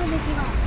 の出来な